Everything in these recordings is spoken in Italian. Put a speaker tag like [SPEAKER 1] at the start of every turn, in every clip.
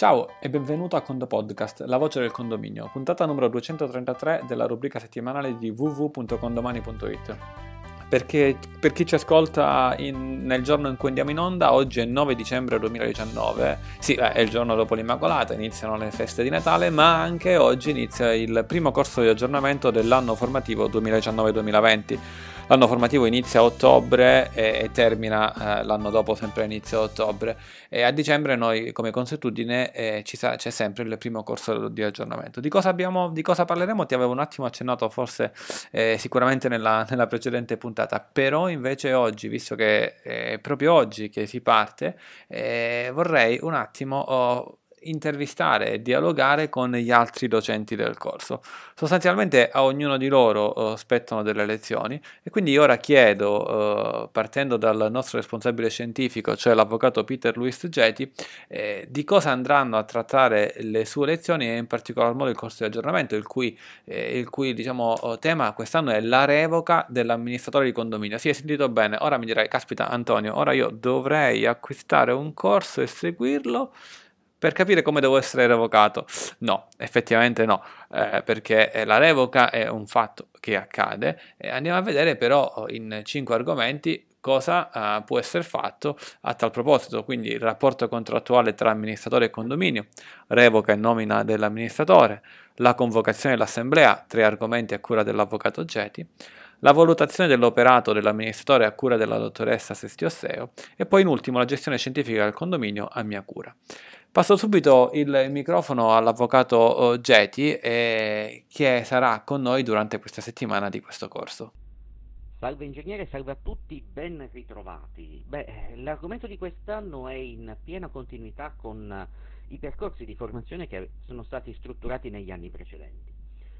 [SPEAKER 1] Ciao e benvenuto a Condo Podcast, la voce del condominio, puntata numero 233 della rubrica settimanale di www.condomani.it. Perché per chi ci ascolta in, nel giorno in cui andiamo in onda, oggi è 9 dicembre 2019, sì, eh, è il giorno dopo l'Immacolata, iniziano le feste di Natale, ma anche oggi inizia il primo corso di aggiornamento dell'anno formativo 2019-2020 L'anno formativo inizia a ottobre e, e termina eh, l'anno dopo sempre a inizio ottobre. E a dicembre noi come consuetudine eh, sa- c'è sempre il primo corso di aggiornamento. Di cosa, abbiamo, di cosa parleremo? Ti avevo un attimo accennato forse eh, sicuramente nella, nella, precedente puntata, però invece oggi, visto che è proprio oggi che si parte, eh, vorrei un attimo... Oh, intervistare e dialogare con gli altri docenti del corso. Sostanzialmente a ognuno di loro uh, spettano delle lezioni e quindi ora chiedo, uh, partendo dal nostro responsabile scientifico, cioè l'avvocato Peter Luis Geti, eh, di cosa andranno a trattare le sue lezioni e in particolar modo il corso di aggiornamento, il cui, eh, il cui diciamo, tema quest'anno è la revoca dell'amministratore di condominio. Sì, hai sentito bene, ora mi direi, caspita Antonio, ora io dovrei acquistare un corso e seguirlo per capire come devo essere revocato. No, effettivamente no, eh, perché eh, la revoca è un fatto che accade e andiamo a vedere però in cinque argomenti cosa uh, può essere fatto a tal proposito, quindi il rapporto contrattuale tra amministratore e condominio, revoca e nomina dell'amministratore, la convocazione dell'assemblea, tre argomenti a cura dell'avvocato Geti, la valutazione dell'operato dell'amministratore a cura della dottoressa Sestiosseo e poi in ultimo la gestione scientifica del condominio a mia cura. Passo subito il microfono all'avvocato eh, Geti eh, che sarà con noi durante questa settimana di questo corso.
[SPEAKER 2] Salve ingegnere, salve a tutti, ben ritrovati. Beh, l'argomento di quest'anno è in piena continuità con i percorsi di formazione che sono stati strutturati negli anni precedenti.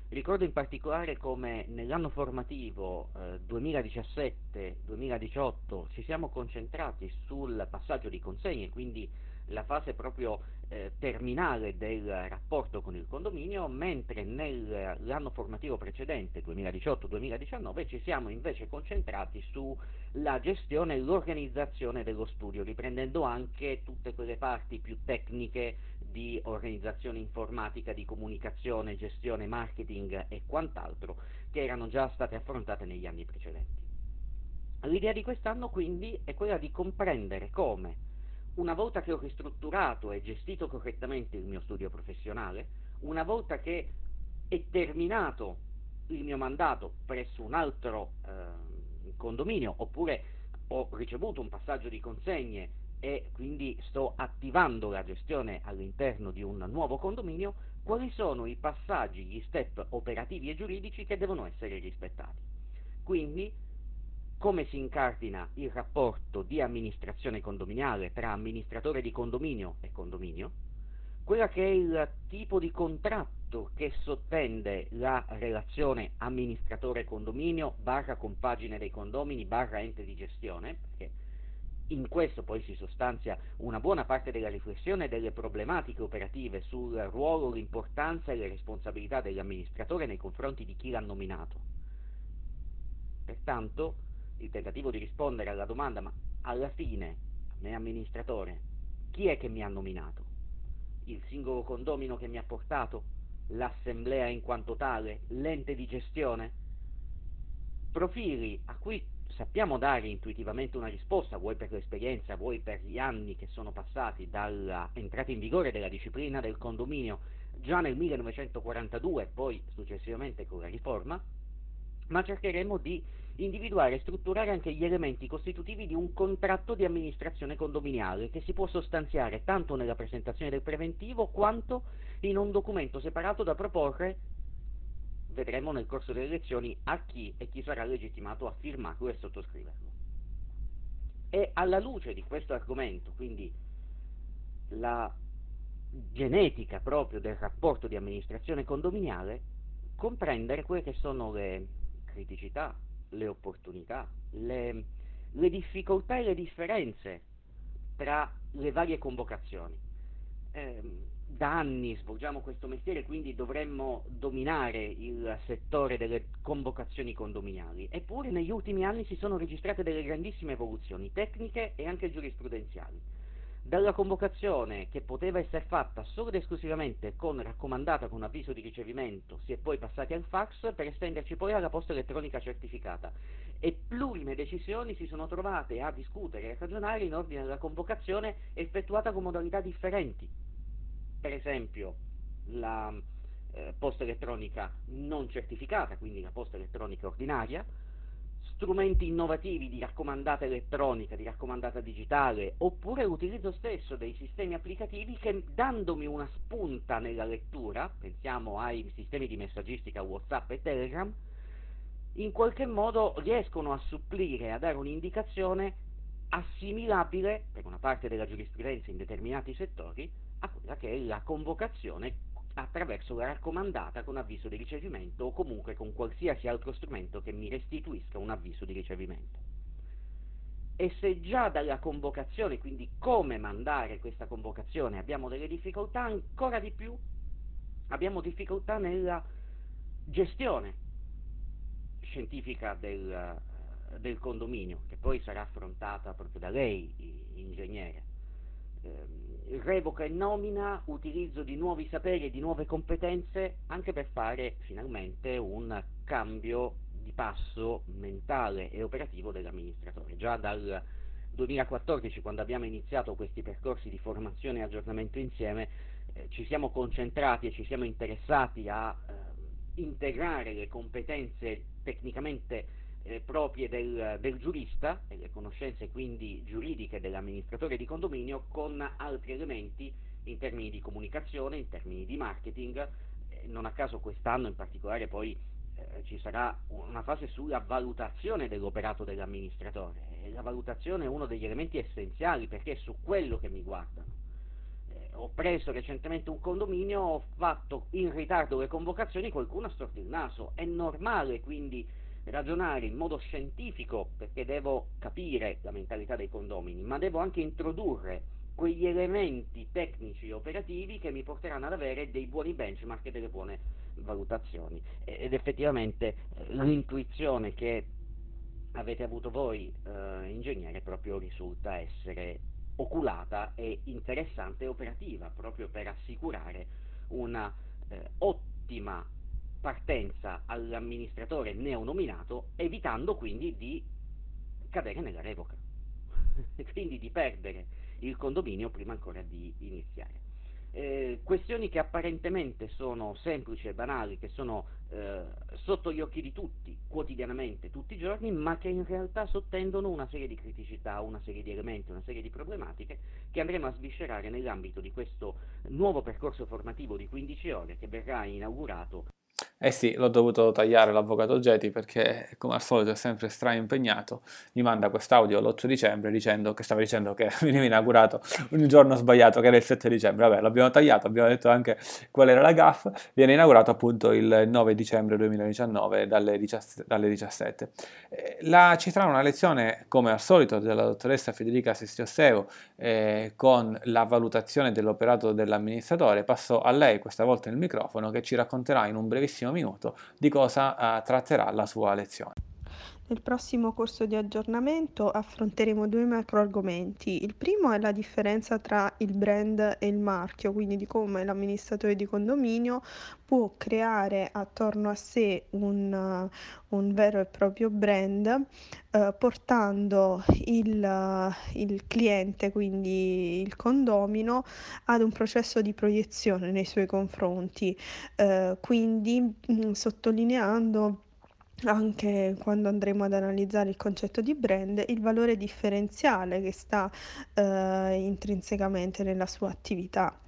[SPEAKER 2] Ricordo in particolare come nell'anno formativo eh, 2017-2018 ci siamo concentrati sul passaggio di consegne, quindi la fase proprio eh, terminale del rapporto con il condominio, mentre nell'anno formativo precedente, 2018-2019, ci siamo invece concentrati sulla gestione e l'organizzazione dello studio, riprendendo anche tutte quelle parti più tecniche di organizzazione informatica, di comunicazione, gestione, marketing e quant'altro che erano già state affrontate negli anni precedenti. L'idea di quest'anno quindi è quella di comprendere come una volta che ho ristrutturato e gestito correttamente il mio studio professionale, una volta che è terminato il mio mandato presso un altro eh, condominio oppure ho ricevuto un passaggio di consegne e quindi sto attivando la gestione all'interno di un nuovo condominio, quali sono i passaggi, gli step operativi e giuridici che devono essere rispettati. Quindi come si incardina il rapporto di amministrazione condominiale tra amministratore di condominio e condominio, quella che è il tipo di contratto che sottende la relazione amministratore condominio barra compagine dei condomini barra ente di gestione, perché in questo poi si sostanzia una buona parte della riflessione delle problematiche operative sul ruolo, l'importanza e le responsabilità dell'amministratore nei confronti di chi l'ha nominato. Pertanto, il tentativo di rispondere alla domanda ma alla fine, me amministratore, chi è che mi ha nominato? Il singolo condomino che mi ha portato? L'assemblea in quanto tale? L'ente di gestione? Profili a cui sappiamo dare intuitivamente una risposta, vuoi per l'esperienza, vuoi per gli anni che sono passati dall'entrata in vigore della disciplina del condominio già nel 1942 e poi successivamente con la riforma, ma cercheremo di individuare e strutturare anche gli elementi costitutivi di un contratto di amministrazione condominiale che si può sostanziare tanto nella presentazione del preventivo quanto in un documento separato da proporre, vedremo nel corso delle lezioni, a chi e chi sarà legittimato a firmarlo e sottoscriverlo. E alla luce di questo argomento, quindi la genetica proprio del rapporto di amministrazione condominiale, comprendere quelle che sono le criticità, le opportunità, le, le difficoltà e le differenze tra le varie convocazioni. Eh, da anni svolgiamo questo mestiere, quindi dovremmo dominare il settore delle convocazioni condominiali, eppure negli ultimi anni si sono registrate delle grandissime evoluzioni tecniche e anche giurisprudenziali. Dalla convocazione che poteva essere fatta solo ed esclusivamente con raccomandata con avviso di ricevimento, si è poi passati al fax per estenderci poi alla posta elettronica certificata e plurime decisioni si sono trovate a discutere e a ragionare in ordine alla convocazione effettuata con modalità differenti. Per esempio, la eh, posta elettronica non certificata, quindi la posta elettronica ordinaria, strumenti innovativi di raccomandata elettronica, di raccomandata digitale, oppure l'utilizzo stesso dei sistemi applicativi che dandomi una spunta nella lettura, pensiamo ai sistemi di messaggistica WhatsApp e Telegram, in qualche modo riescono a supplire, a dare un'indicazione assimilabile, per una parte della giurisprudenza in determinati settori, a quella che è la convocazione attraverso la raccomandata con avviso di ricevimento o comunque con qualsiasi altro strumento che mi restituisca un avviso di ricevimento. E se già dalla convocazione, quindi come mandare questa convocazione, abbiamo delle difficoltà, ancora di più abbiamo difficoltà nella gestione scientifica del, del condominio, che poi sarà affrontata proprio da lei, ingegnere. Eh, revoca e nomina, utilizzo di nuovi saperi e di nuove competenze anche per fare finalmente un cambio di passo mentale e operativo dell'amministratore. Già dal 2014, quando abbiamo iniziato questi percorsi di formazione e aggiornamento insieme, eh, ci siamo concentrati e ci siamo interessati a eh, integrare le competenze tecnicamente eh, proprie del, del, giurista e le conoscenze quindi giuridiche dell'amministratore di condominio con altri elementi in termini di comunicazione, in termini di marketing. Eh, non a caso quest'anno in particolare poi eh, ci sarà una fase sulla valutazione dell'operato dell'amministratore. E la valutazione è uno degli elementi essenziali perché è su quello che mi guardano eh, ho preso recentemente un condominio, ho fatto in ritardo le convocazioni, qualcuno ha storto il naso. È normale quindi ragionare in modo scientifico perché devo capire la mentalità dei condomini, ma devo anche introdurre quegli elementi tecnici e operativi che mi porteranno ad avere dei buoni benchmark e delle buone valutazioni. Ed effettivamente eh, l'intuizione che avete avuto voi, eh, ingegnere, proprio risulta essere oculata e interessante e operativa, proprio per assicurare una eh, ottima partenza all'amministratore neonominato, evitando quindi di cadere nella revoca, quindi di perdere il condominio prima ancora di iniziare. Eh, questioni che apparentemente sono semplici e banali, che sono eh, sotto gli occhi di tutti, quotidianamente, tutti i giorni, ma che in realtà sottendono una serie di criticità, una serie di elementi, una serie di problematiche che andremo a sviscerare nell'ambito di questo nuovo percorso formativo di 15 ore che verrà inaugurato
[SPEAKER 1] eh sì, l'ho dovuto tagliare l'avvocato Geti perché come al solito è sempre stra impegnato, mi manda quest'audio l'8 dicembre dicendo che stava dicendo che veniva inaugurato un giorno sbagliato che era il 7 dicembre, vabbè l'abbiamo tagliato, abbiamo detto anche qual era la GAF, viene inaugurato appunto il 9 dicembre 2019 dalle 17. Dalle 17. Eh, la, ci sarà una lezione come al solito della dottoressa Federica Sestiosseo eh, con la valutazione dell'operato dell'amministratore, passo a lei questa volta il microfono che ci racconterà in un brevissimo minuto di cosa uh, tratterà la sua lezione.
[SPEAKER 3] Nel prossimo corso di aggiornamento affronteremo due macro argomenti. Il primo è la differenza tra il brand e il marchio, quindi di come l'amministratore di condominio può creare attorno a sé un, un vero e proprio brand eh, portando il, il cliente, quindi il condomino, ad un processo di proiezione nei suoi confronti, eh, quindi mh, mm, sottolineando anche quando andremo ad analizzare il concetto di brand, il valore differenziale che sta eh, intrinsecamente nella sua attività.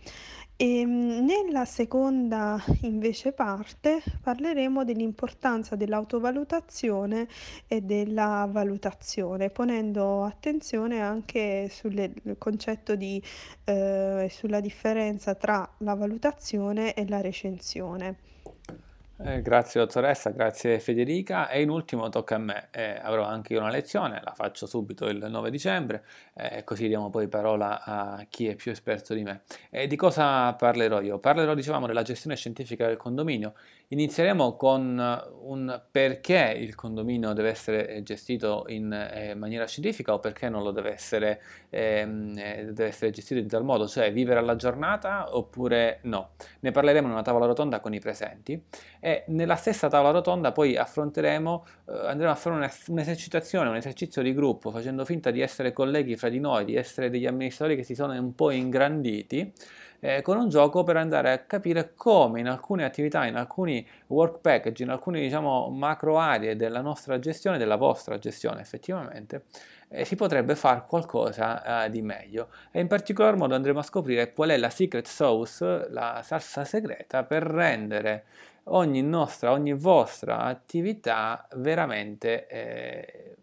[SPEAKER 3] E ehm, nella seconda invece parte parleremo dell'importanza dell'autovalutazione e della valutazione, ponendo attenzione anche sul concetto di eh, sulla differenza tra la valutazione e la recensione.
[SPEAKER 1] Eh, grazie dottoressa, grazie Federica e in ultimo tocca a me, eh, avrò anche io una lezione, la faccio subito il 9 dicembre, eh, così diamo poi parola a chi è più esperto di me. E di cosa parlerò io? Parlerò dicevamo della gestione scientifica del condominio, inizieremo con un perché il condominio deve essere gestito in eh, maniera scientifica o perché non lo deve essere, ehm, eh, deve essere gestito in tal modo, cioè vivere alla giornata oppure no. Ne parleremo in una tavola rotonda con i presenti e nella stessa tavola rotonda poi affronteremo, eh, andremo a fare un'esercitazione, un esercizio di gruppo facendo finta di essere colleghi fra di noi, di essere degli amministratori che si sono un po' ingranditi eh, con un gioco per andare a capire come in alcune attività, in alcuni work package, in alcune diciamo macro aree della nostra gestione, della vostra gestione effettivamente, eh, si potrebbe fare qualcosa eh, di meglio. E in particolar modo andremo a scoprire qual è la secret sauce, la salsa segreta per rendere ogni nostra, ogni vostra attività veramente eh,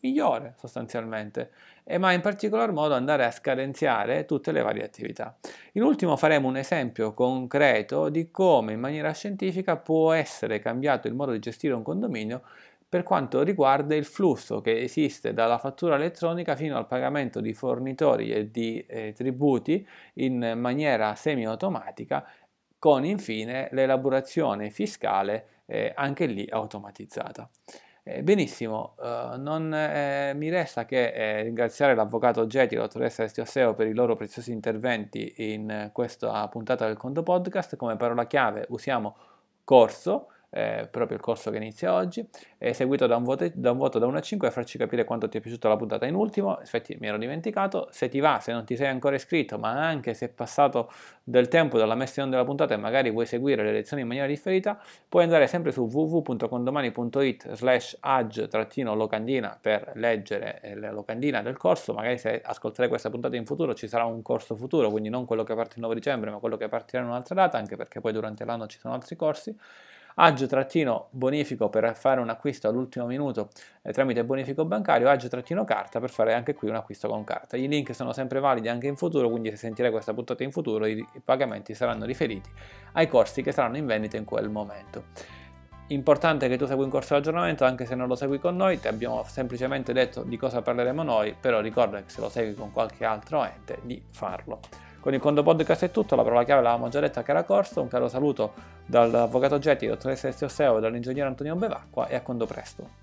[SPEAKER 1] migliore sostanzialmente, e ma in particolar modo andare a scadenziare tutte le varie attività. In ultimo faremo un esempio concreto di come in maniera scientifica può essere cambiato il modo di gestire un condominio per quanto riguarda il flusso che esiste dalla fattura elettronica fino al pagamento di fornitori e di eh, tributi in maniera semi-automatica con infine l'elaborazione fiscale eh, anche lì automatizzata. Eh, benissimo, eh, non eh, mi resta che eh, ringraziare l'avvocato Geti e la dottoressa Estiosseo per i loro preziosi interventi in questa puntata del Conto Podcast. Come parola chiave usiamo corso eh, proprio il corso che inizia oggi, seguito da un, voto, da un voto da 1 a 5 e farci capire quanto ti è piaciuta la puntata. In ultimo, infatti mi ero dimenticato, se ti va, se non ti sei ancora iscritto, ma anche se è passato del tempo dalla messa in onda della puntata e magari vuoi seguire le lezioni in maniera differita, puoi andare sempre su www.condomani.it slash ag-locandina per leggere eh, la locandina del corso, magari se ascolterai questa puntata in futuro ci sarà un corso futuro, quindi non quello che parte il 9 dicembre, ma quello che partirà in un'altra data, anche perché poi durante l'anno ci sono altri corsi agio-bonifico per fare un acquisto all'ultimo minuto eh, tramite bonifico bancario, agio-carta per fare anche qui un acquisto con carta. I link sono sempre validi anche in futuro, quindi se sentirai questa puntata in futuro i, i pagamenti saranno riferiti ai corsi che saranno in vendita in quel momento. Importante che tu segui un corso di aggiornamento anche se non lo segui con noi, ti abbiamo semplicemente detto di cosa parleremo noi, però ricorda che se lo segui con qualche altro ente di farlo. Con il Condo Podcast è tutto, la parola chiave l'avevamo già detta che era corso, un caro saluto dall'avvocato Getti, dottoressa Estio Seo e dall'ingegnere Antonio Bevacqua e a Condo presto.